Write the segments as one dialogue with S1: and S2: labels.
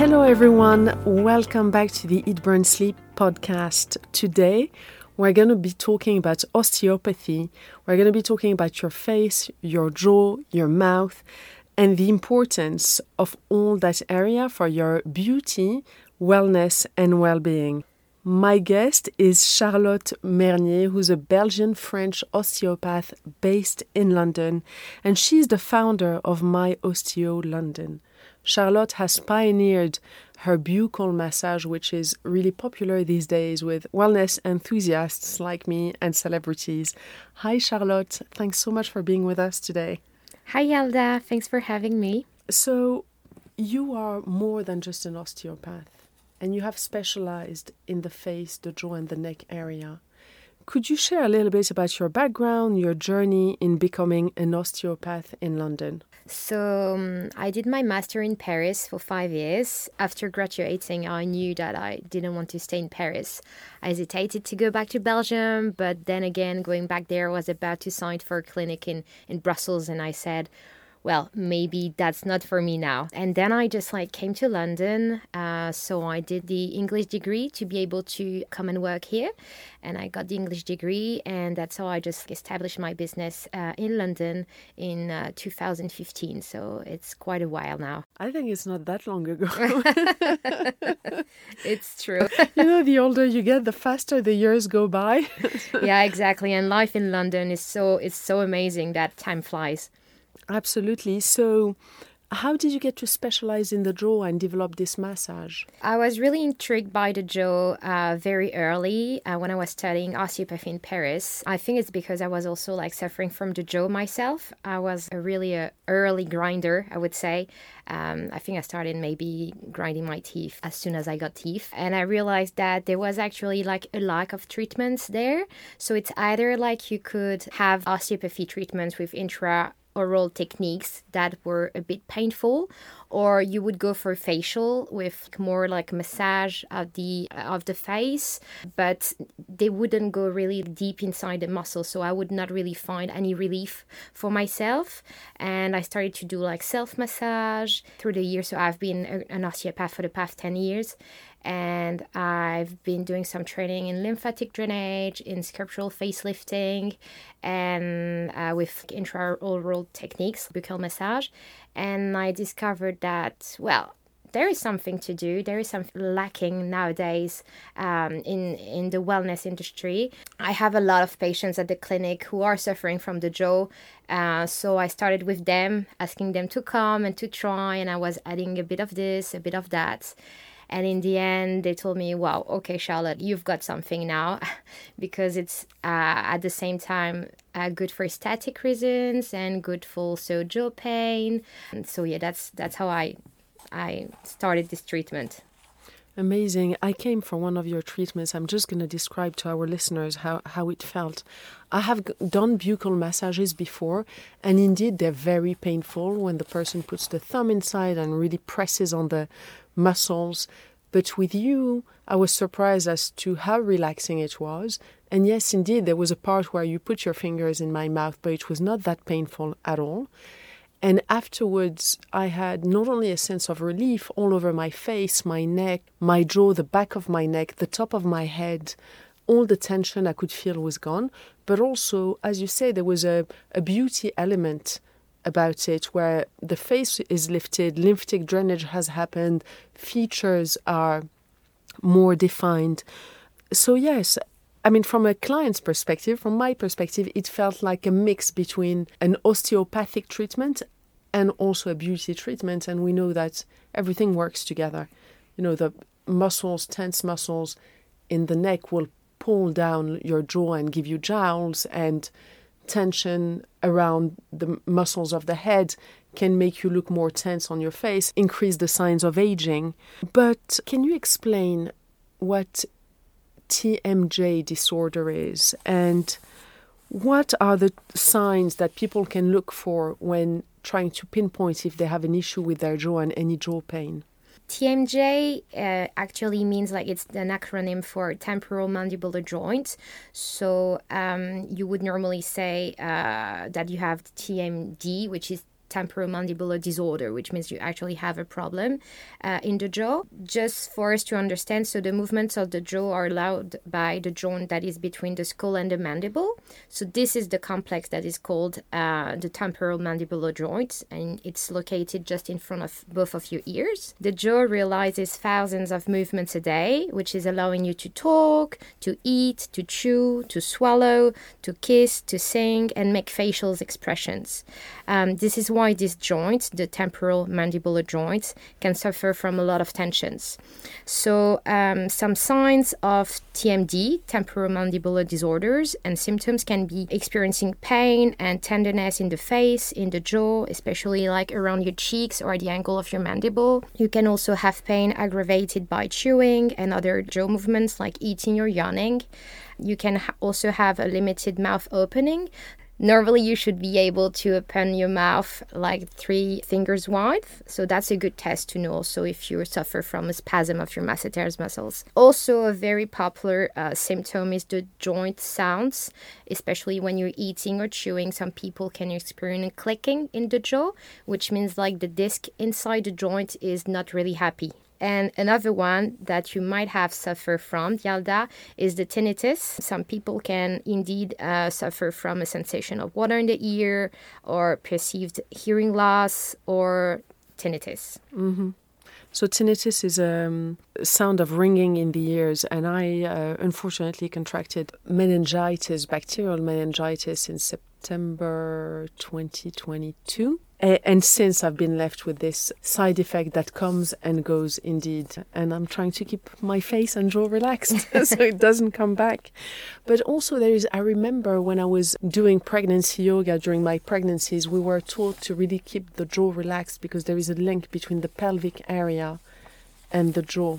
S1: Hello, everyone. Welcome back to the Eat Burn Sleep podcast. Today, we're going to be talking about osteopathy. We're going to be talking about your face, your jaw, your mouth, and the importance of all that area for your beauty, wellness, and well being. My guest is Charlotte Mernier, who's a Belgian French osteopath based in London, and she's the founder of My Osteo London. Charlotte has pioneered her buccal massage, which is really popular these days with wellness enthusiasts like me and celebrities. Hi, Charlotte. Thanks so much for being with us today.
S2: Hi, Yalda. Thanks for having me.
S1: So, you are more than just an osteopath and you have specialized in the face, the jaw, and the neck area. Could you share a little bit about your background, your journey in becoming an osteopath in London?
S2: So, um, I did my master in Paris for five years. After graduating, I knew that I didn't want to stay in Paris. I hesitated to go back to Belgium, but then again, going back there was about to sign for a clinic in, in Brussels, and I said, well, maybe that's not for me now. And then I just like came to London. Uh, so I did the English degree to be able to come and work here. And I got the English degree. And that's how I just established my business uh, in London in uh, 2015. So it's quite a while now.
S1: I think it's not that long ago.
S2: it's true.
S1: you know, the older you get, the faster the years go by.
S2: yeah, exactly. And life in London is so, it's so amazing that time flies.
S1: Absolutely. So, how did you get to specialize in the jaw and develop this massage?
S2: I was really intrigued by the jaw uh, very early uh, when I was studying osteopathy in Paris. I think it's because I was also like suffering from the jaw myself. I was a really a early grinder, I would say. Um, I think I started maybe grinding my teeth as soon as I got teeth, and I realized that there was actually like a lack of treatments there. So it's either like you could have osteopathy treatments with intra oral techniques that were a bit painful or you would go for facial with more like massage of the of the face but they wouldn't go really deep inside the muscle so i would not really find any relief for myself. And i started to do like self massage through the years. So i've been an osteopath for the past 10 years and I've been doing some training in lymphatic drainage, in sculptural facelifting, and uh, with intraoral techniques, buccal massage. And I discovered that, well, there is something to do. There is something lacking nowadays um, in in the wellness industry. I have a lot of patients at the clinic who are suffering from the jaw, uh, so I started with them, asking them to come and to try, and I was adding a bit of this, a bit of that, and in the end, they told me, wow, okay, Charlotte, you've got something now because it's uh, at the same time uh, good for static reasons and good for so jaw pain. And so yeah, that's that's how I I started this treatment.
S1: Amazing. I came for one of your treatments. I'm just going to describe to our listeners how, how it felt. I have done buccal massages before, and indeed, they're very painful when the person puts the thumb inside and really presses on the muscles. But with you, I was surprised as to how relaxing it was. And yes, indeed, there was a part where you put your fingers in my mouth, but it was not that painful at all. And afterwards, I had not only a sense of relief all over my face, my neck, my jaw, the back of my neck, the top of my head, all the tension I could feel was gone, but also, as you say, there was a, a beauty element about it where the face is lifted, lymphatic drainage has happened, features are more defined. So, yes, I mean, from a client's perspective, from my perspective, it felt like a mix between an osteopathic treatment and also a beauty treatment. And we know that everything works together. You know, the muscles, tense muscles in the neck will pull down your jaw and give you jowls, and tension around the muscles of the head can make you look more tense on your face, increase the signs of aging. But can you explain what TMJ disorder is and what are the signs that people can look for when trying to pinpoint if they have an issue with their jaw and any jaw pain?
S2: TMJ uh, actually means like it's an acronym for temporal mandibular joint. So um, you would normally say uh, that you have TMD, which is temporomandibular disorder, which means you actually have a problem uh, in the jaw. Just for us to understand, so the movements of the jaw are allowed by the joint that is between the skull and the mandible. So this is the complex that is called uh, the temporal mandibular joint, and it's located just in front of both of your ears. The jaw realizes thousands of movements a day, which is allowing you to talk, to eat, to chew, to swallow, to kiss, to sing, and make facial expressions. Um, this is why this joint, the temporal mandibular joint, can suffer from a lot of tensions. So, um, some signs of TMD, temporomandibular disorders, and symptoms can be experiencing pain and tenderness in the face, in the jaw, especially like around your cheeks or the angle of your mandible. You can also have pain aggravated by chewing and other jaw movements like eating or yawning. You can ha- also have a limited mouth opening, Normally, you should be able to open your mouth like three fingers wide. So that's a good test to know also if you suffer from a spasm of your masseter's muscles. Also, a very popular uh, symptom is the joint sounds, especially when you're eating or chewing. Some people can experience a clicking in the jaw, which means like the disc inside the joint is not really happy. And another one that you might have suffered from, Yalda, is the tinnitus. Some people can indeed uh, suffer from a sensation of water in the ear or perceived hearing loss or tinnitus.
S1: Mm-hmm. So tinnitus is um, a sound of ringing in the ears, and I uh, unfortunately contracted meningitis, bacterial meningitis, in September 2022 and since I've been left with this side effect that comes and goes indeed. And I'm trying to keep my face and jaw relaxed so it doesn't come back. But also, there is, I remember when I was doing pregnancy yoga during my pregnancies, we were taught to really keep the jaw relaxed because there is a link between the pelvic area and the jaw.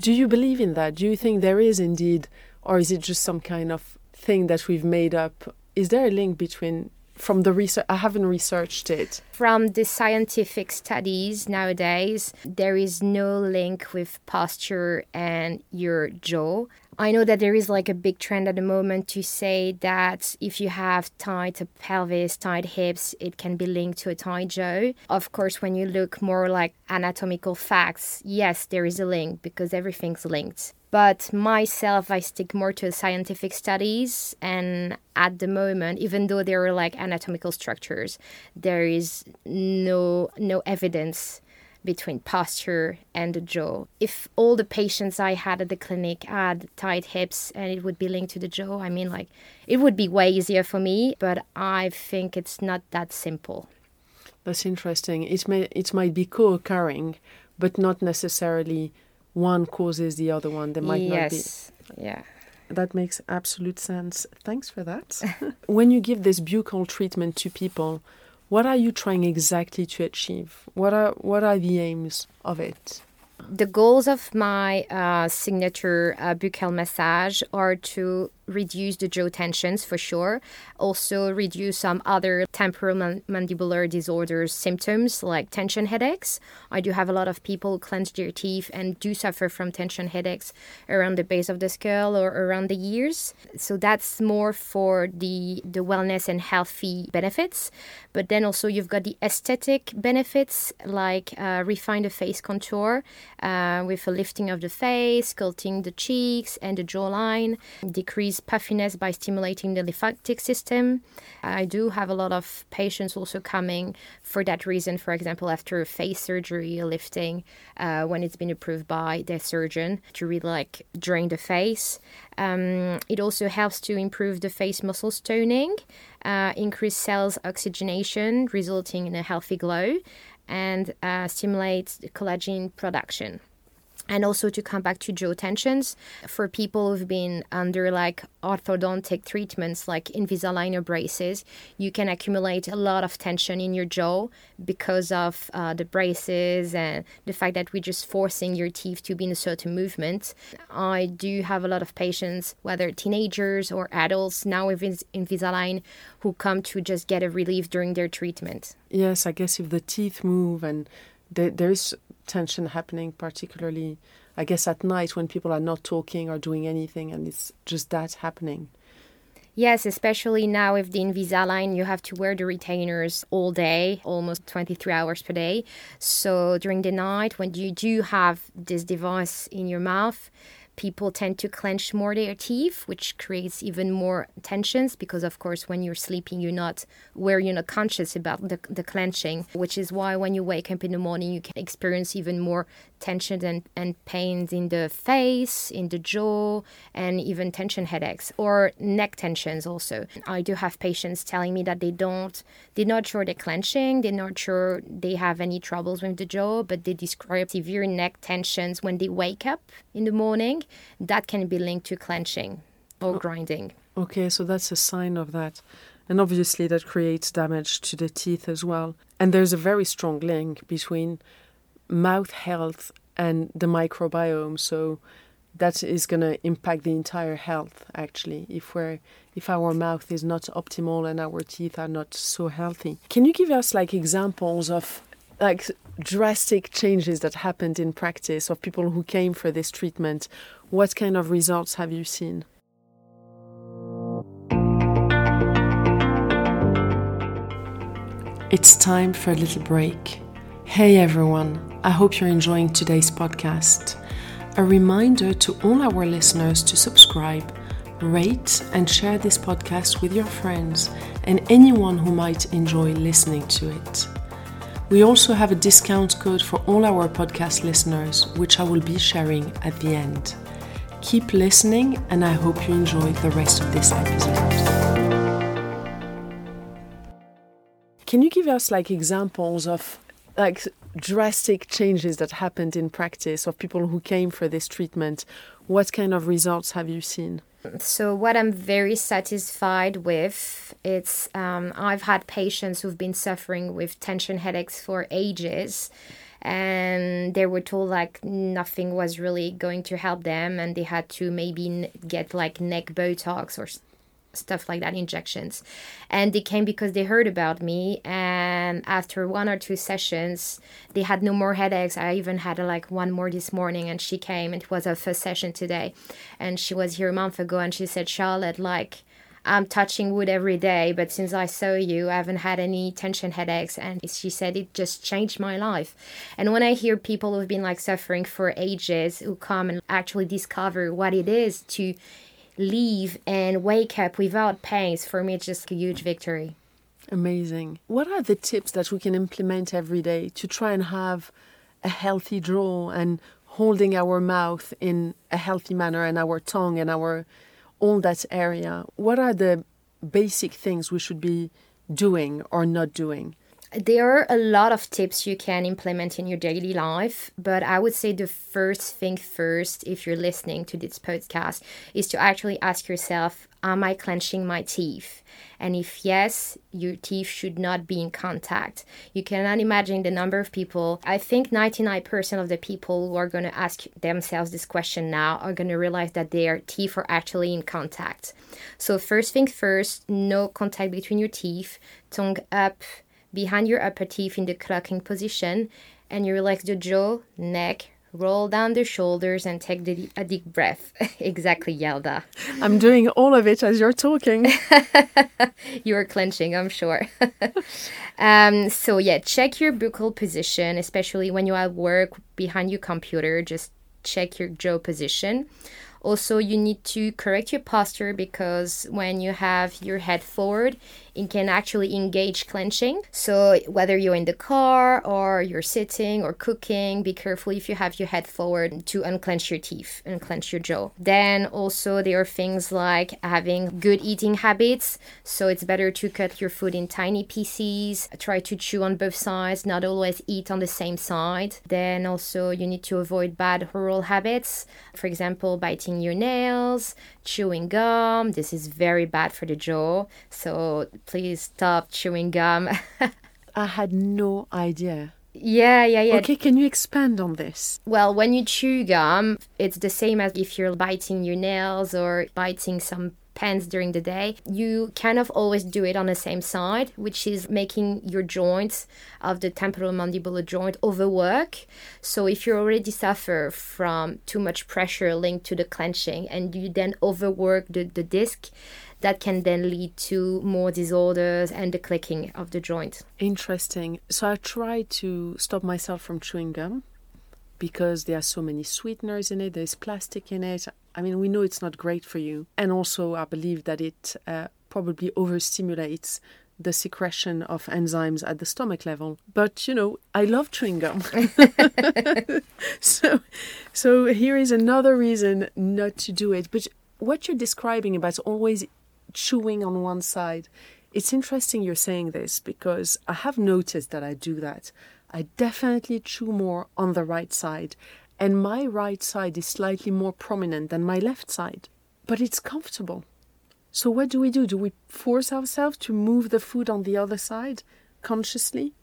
S1: Do you believe in that? Do you think there is indeed, or is it just some kind of thing that we've made up? Is there a link between from the research i haven't researched it.
S2: From the scientific studies nowadays there is no link with posture and your jaw. I know that there is like a big trend at the moment to say that if you have tight pelvis tight hips it can be linked to a tight jaw. Of course when you look more like anatomical facts yes there is a link because everything's linked but myself, I stick more to scientific studies, and at the moment, even though there are like anatomical structures, there is no no evidence between posture and the jaw. If all the patients I had at the clinic had tight hips and it would be linked to the jaw, I mean, like, it would be way easier for me, but I think it's not that simple.
S1: That's interesting. It may it might be co-occurring, but not necessarily one causes the other one. There might
S2: yes.
S1: not be.
S2: Yeah.
S1: That makes absolute sense. Thanks for that. when you give this buccal treatment to people, what are you trying exactly to achieve? What are what are the aims of it?
S2: The goals of my uh, signature uh, buccal massage are to reduce the jaw tensions for sure. Also, reduce some other temporal mandibular disorders symptoms like tension headaches. I do have a lot of people clench their teeth and do suffer from tension headaches around the base of the skull or around the ears. So that's more for the the wellness and healthy benefits. But then also you've got the aesthetic benefits like uh, refine the face contour uh, with a lifting of the face, sculpting the cheeks and the jawline, decrease puffiness by stimulating the lymphatic system. I do have a lot of patients also coming for that reason, for example, after a face surgery, lifting, uh, when it's been approved by their surgeon to really like drain the face. Um, it also helps to improve the face muscles toning, uh, increase cells oxygenation, resulting in a healthy glow, and uh, stimulates collagen production and also to come back to jaw tensions for people who've been under like orthodontic treatments like Invisalign or braces. You can accumulate a lot of tension in your jaw because of uh, the braces and the fact that we're just forcing your teeth to be in a certain movement. I do have a lot of patients whether teenagers or adults now with Invisalign who come to just get a relief during their treatment.
S1: Yes i guess if the teeth move and there, there's tension happening, particularly, I guess, at night when people are not talking or doing anything, and it's just that happening.
S2: Yes, especially now with the Invisalign, you have to wear the retainers all day, almost 23 hours per day. So during the night, when you do have this device in your mouth, people tend to clench more their teeth, which creates even more tensions because, of course, when you're sleeping, you're not where you're not conscious about the, the clenching, which is why when you wake up in the morning, you can experience even more tension and, and pains in the face, in the jaw, and even tension headaches or neck tensions also. I do have patients telling me that they don't, they're not sure they're clenching, they're not sure they have any troubles with the jaw, but they describe severe neck tensions when they wake up in the morning. That can be linked to clenching or grinding.
S1: Okay, so that's a sign of that. And obviously, that creates damage to the teeth as well. And there's a very strong link between mouth health and the microbiome. So that is going to impact the entire health actually if we're if our mouth is not optimal and our teeth are not so healthy can you give us like examples of like drastic changes that happened in practice of people who came for this treatment what kind of results have you seen it's time for a little break hey everyone I hope you're enjoying today's podcast. A reminder to all our listeners to subscribe, rate, and share this podcast with your friends and anyone who might enjoy listening to it. We also have a discount code for all our podcast listeners, which I will be sharing at the end. Keep listening, and I hope you enjoy the rest of this episode. Can you give us like examples of like drastic changes that happened in practice of people who came for this treatment, what kind of results have you seen?
S2: So what I'm very satisfied with, it's um, I've had patients who've been suffering with tension headaches for ages, and they were told like nothing was really going to help them, and they had to maybe get like neck Botox or stuff like that injections. And they came because they heard about me and after one or two sessions they had no more headaches. I even had like one more this morning and she came. It was her first session today and she was here a month ago and she said charlotte like I'm touching wood every day, but since I saw you, I haven't had any tension headaches. And she said it just changed my life. And when I hear people who've been like suffering for ages who come and actually discover what it is to leave and wake up without pains, for me it's just a huge victory
S1: amazing what are the tips that we can implement every day to try and have a healthy jaw and holding our mouth in a healthy manner and our tongue and our all that area what are the basic things we should be doing or not doing
S2: there are a lot of tips you can implement in your daily life, but I would say the first thing first, if you're listening to this podcast, is to actually ask yourself, Am I clenching my teeth? And if yes, your teeth should not be in contact. You cannot imagine the number of people. I think 99% of the people who are going to ask themselves this question now are going to realize that their teeth are actually in contact. So, first thing first, no contact between your teeth, tongue up behind your upper teeth in the clucking position, and you relax the jaw, neck, roll down the shoulders, and take the, a deep breath. exactly, Yalda.
S1: I'm doing all of it as you're talking.
S2: you're clenching, I'm sure. um, so, yeah, check your buccal position, especially when you're at work behind your computer. Just check your jaw position. Also, you need to correct your posture because when you have your head forward, it can actually engage clenching. So whether you're in the car or you're sitting or cooking, be careful if you have your head forward to unclench your teeth, unclench your jaw. Then also there are things like having good eating habits. So it's better to cut your food in tiny pieces, try to chew on both sides, not always eat on the same side. Then also you need to avoid bad oral habits. For example, biting your nails, chewing gum. This is very bad for the jaw. So please stop chewing gum.
S1: I had no idea.
S2: Yeah, yeah, yeah.
S1: Okay, can you expand on this?
S2: Well, when you chew gum, it's the same as if you're biting your nails or biting some pens during the day, you kind of always do it on the same side, which is making your joints of the temporomandibular joint overwork. So if you already suffer from too much pressure linked to the clenching and you then overwork the, the disc, that can then lead to more disorders and the clicking of the joint.
S1: Interesting. So I try to stop myself from chewing gum because there are so many sweeteners in it, there's plastic in it. I mean, we know it's not great for you. And also, I believe that it uh, probably overstimulates the secretion of enzymes at the stomach level. But you know, I love chewing gum. so so here is another reason not to do it. But what you're describing about always chewing on one side, it's interesting you're saying this because I have noticed that I do that. I definitely chew more on the right side, and my right side is slightly more prominent than my left side. But it's comfortable. So, what do we do? Do we force ourselves to move the food on the other side consciously?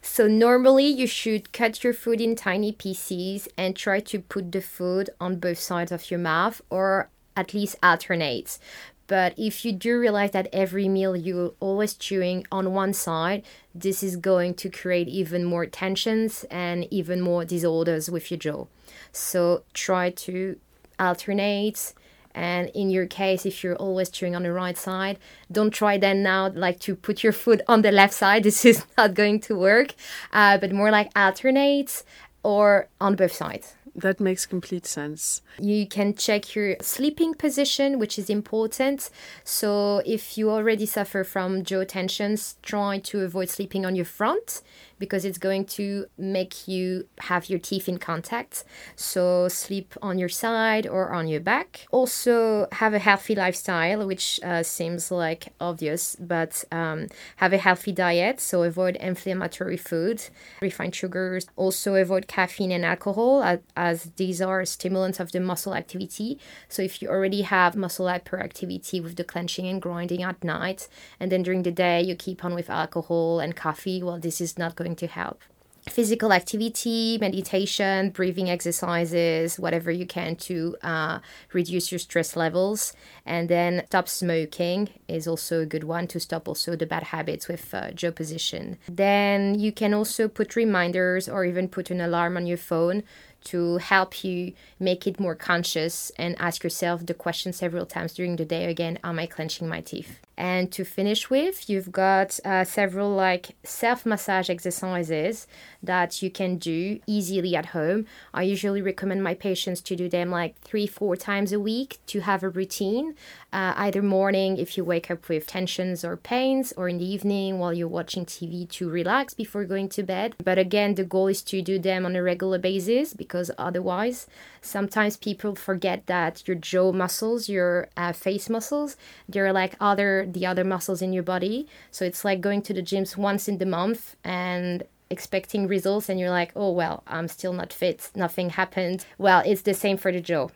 S2: So, normally you should cut your food in tiny pieces and try to put the food on both sides of your mouth or at least alternate. But if you do realize that every meal you're always chewing on one side, this is going to create even more tensions and even more disorders with your jaw. So, try to alternate and in your case, if you're always chewing on the right side, don't try then now like to put your foot on the left side. This is not going to work, uh, but more like alternate or on both sides.
S1: That makes complete sense.
S2: You can check your sleeping position, which is important. So, if you already suffer from jaw tensions, try to avoid sleeping on your front because it's going to make you have your teeth in contact. So, sleep on your side or on your back. Also, have a healthy lifestyle, which uh, seems like obvious, but um, have a healthy diet. So, avoid inflammatory food, refined sugars. Also, avoid caffeine and alcohol, as, as these are stimulants of the muscle activity. So, if you already have muscle hyperactivity with the clenching and grinding at night, and then during the day you keep on with alcohol and coffee, well, this is not going to help physical activity, meditation, breathing exercises, whatever you can to uh, reduce your stress levels. And then stop smoking is also a good one to stop also the bad habits with uh, jaw position. Then you can also put reminders or even put an alarm on your phone to help you make it more conscious and ask yourself the question several times during the day again am i clenching my teeth and to finish with, you've got uh, several like self massage exercises that you can do easily at home. I usually recommend my patients to do them like three, four times a week to have a routine, uh, either morning if you wake up with tensions or pains, or in the evening while you're watching TV to relax before going to bed. But again, the goal is to do them on a regular basis because otherwise, sometimes people forget that your jaw muscles, your uh, face muscles, they're like other the other muscles in your body. So it's like going to the gyms once in the month and expecting results and you're like, "Oh, well, I'm still not fit. Nothing happened." Well, it's the same for the jaw.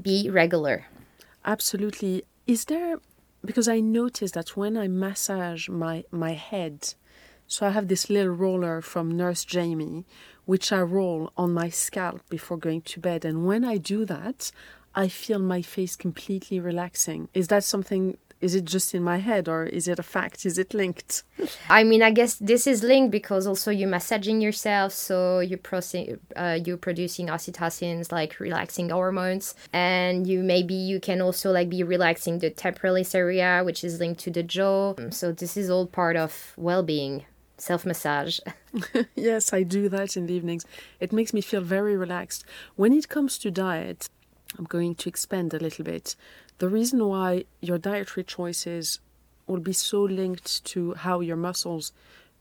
S2: Be regular.
S1: Absolutely. Is there because I notice that when I massage my my head, so I have this little roller from Nurse Jamie, which I roll on my scalp before going to bed. And when I do that, I feel my face completely relaxing. Is that something is it just in my head or is it a fact is it linked
S2: i mean i guess this is linked because also you're massaging yourself so you're, processing, uh, you're producing oxytocins like relaxing hormones and you maybe you can also like be relaxing the temporalis area which is linked to the jaw so this is all part of well-being self massage.
S1: yes, I do that in the evenings. It makes me feel very relaxed. When it comes to diet, I'm going to expand a little bit. The reason why your dietary choices will be so linked to how your muscles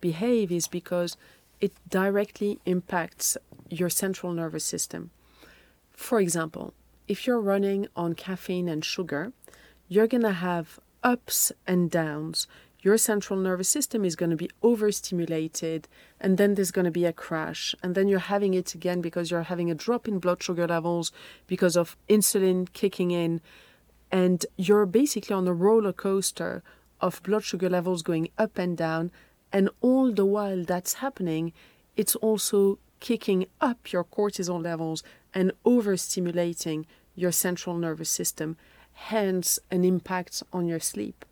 S1: behave is because it directly impacts your central nervous system. For example, if you're running on caffeine and sugar, you're going to have ups and downs your central nervous system is going to be overstimulated and then there's going to be a crash and then you're having it again because you're having a drop in blood sugar levels because of insulin kicking in and you're basically on a roller coaster of blood sugar levels going up and down and all the while that's happening it's also kicking up your cortisol levels and overstimulating your central nervous system hence an impact on your sleep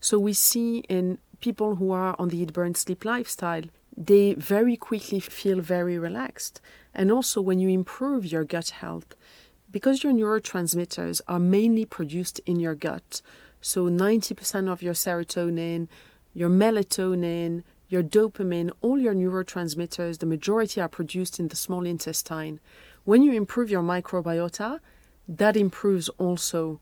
S1: so we see in people who are on the eat, burn, sleep lifestyle, they very quickly feel very relaxed. And also, when you improve your gut health, because your neurotransmitters are mainly produced in your gut, So 90% of your serotonin, your melatonin, your dopamine, all your neurotransmitters, the majority are produced in the small intestine. When you improve your microbiota, that improves also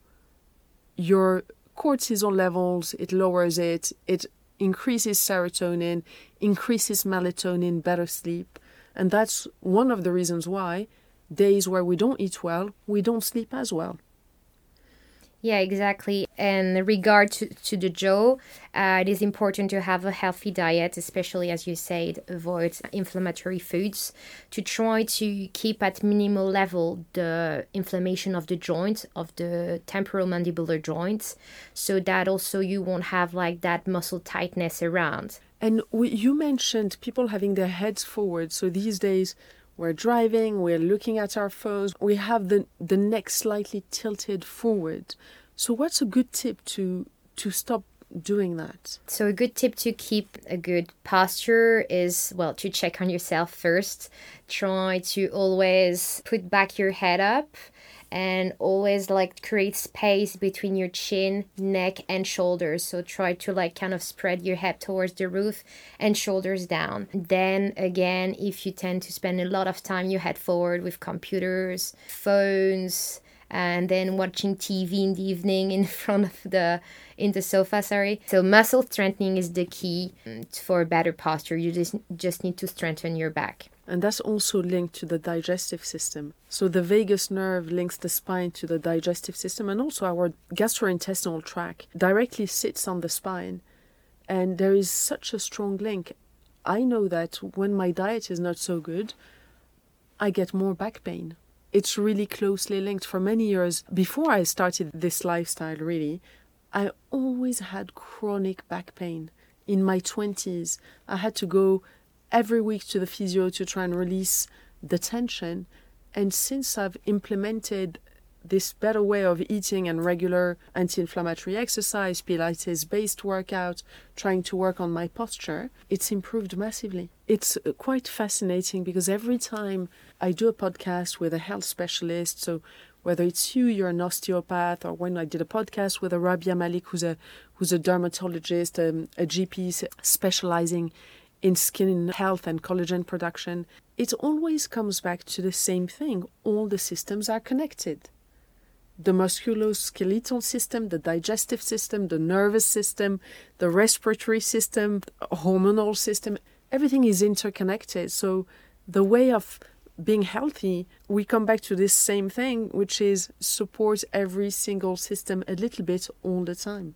S1: your cortisol levels, it lowers it, it increases serotonin, increases melatonin, better sleep. And that's one of the reasons why days where we don't eat well, we don't sleep as well.
S2: Yeah, exactly. And regard to, to the jaw, uh, it is important to have a healthy diet, especially as you said, avoid inflammatory foods to try to keep at minimal level the inflammation of the joint, of the temporal mandibular joints, so that also you won't have like that muscle tightness around.
S1: And we, you mentioned people having their heads forward. So these days, we're driving, we're looking at our phones, we have the, the neck slightly tilted forward. So what's a good tip to to stop doing that?
S2: So a good tip to keep a good posture is well to check on yourself first. Try to always put back your head up and always like create space between your chin, neck, and shoulders. So try to like kind of spread your head towards the roof and shoulders down. Then again, if you tend to spend a lot of time your head forward with computers, phones, and then watching TV in the evening in front of the in the sofa sorry so muscle strengthening is the key mm, for better posture you just just need to strengthen your back
S1: and that's also linked to the digestive system. So the vagus nerve links the spine to the digestive system and also our gastrointestinal tract directly sits on the spine. And there is such a strong link. I know that when my diet is not so good, I get more back pain. It's really closely linked. For many years before I started this lifestyle, really, I always had chronic back pain. In my 20s, I had to go every week to the physio to try and release the tension. And since I've implemented this better way of eating and regular anti inflammatory exercise, Pilates based workout, trying to work on my posture, it's improved massively. It's uh, quite fascinating because every time I do a podcast with a health specialist, so whether it's you, you're an osteopath, or when I did a podcast with a Rabia Malik, who's a who's a dermatologist, um, a GP specializing in skin health and collagen production, it always comes back to the same thing. All the systems are connected. The musculoskeletal system, the digestive system, the nervous system, the respiratory system, hormonal system, everything is interconnected. So the way of being healthy, we come back to this same thing, which is support every single system a little bit all the time.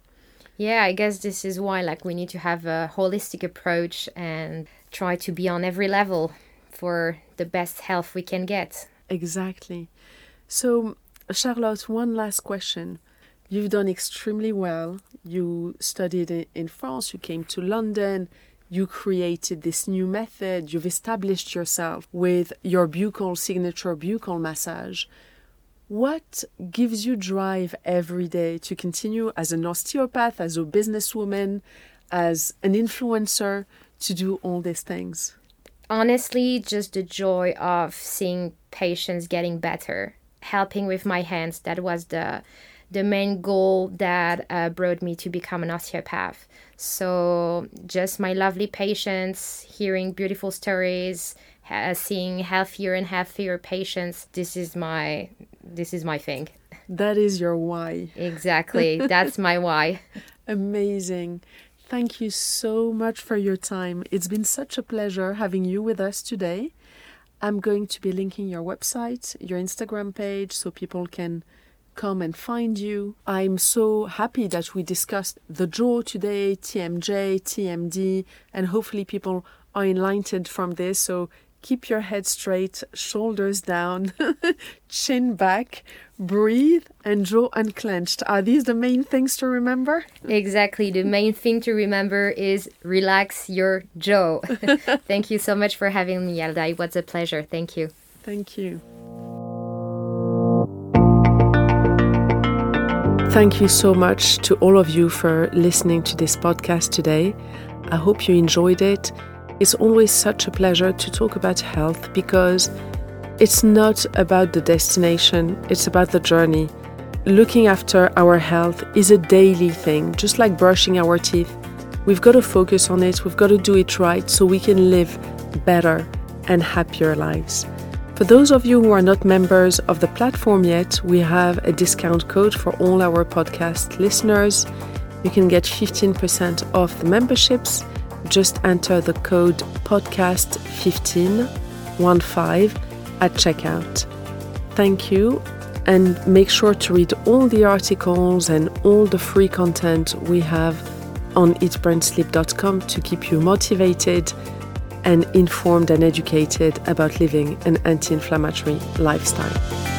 S2: Yeah, I guess this is why like we need to have a holistic approach and try to be on every level for the best health we can get.
S1: Exactly. So, Charlotte, one last question. You've done extremely well. You studied in France, you came to London, you created this new method, you've established yourself with your buccal signature buccal massage. What gives you drive every day to continue as an osteopath, as a businesswoman, as an influencer to do all these things?
S2: Honestly, just the joy of seeing patients getting better, helping with my hands. That was the the main goal that uh, brought me to become an osteopath. So, just my lovely patients, hearing beautiful stories, seeing healthier and healthier patients. This is my this is my thing.
S1: That is your why.
S2: Exactly. That's my why.
S1: Amazing. Thank you so much for your time. It's been such a pleasure having you with us today. I'm going to be linking your website, your Instagram page, so people can come and find you. I'm so happy that we discussed the jaw today, TMJ, TMD, and hopefully people are enlightened from this. So keep your head straight, shoulders down, chin back, breathe, and jaw unclenched. Are these the main things to remember?
S2: Exactly. The main thing to remember is relax your jaw. Thank you so much for having me, Yalda. It was a pleasure. Thank you.
S1: Thank you. Thank you so much to all of you for listening to this podcast today. I hope you enjoyed it. It's always such a pleasure to talk about health because it's not about the destination, it's about the journey. looking after our health is a daily thing, just like brushing our teeth. We've got to focus on it, we've got to do it right so we can live better and happier lives. For those of you who are not members of the platform yet, we have a discount code for all our podcast listeners. You can get 15% off the memberships. Just enter the code podcast15 15 at checkout. Thank you and make sure to read all the articles and all the free content we have on eatburnsleep.com to keep you motivated and informed and educated about living an anti inflammatory lifestyle.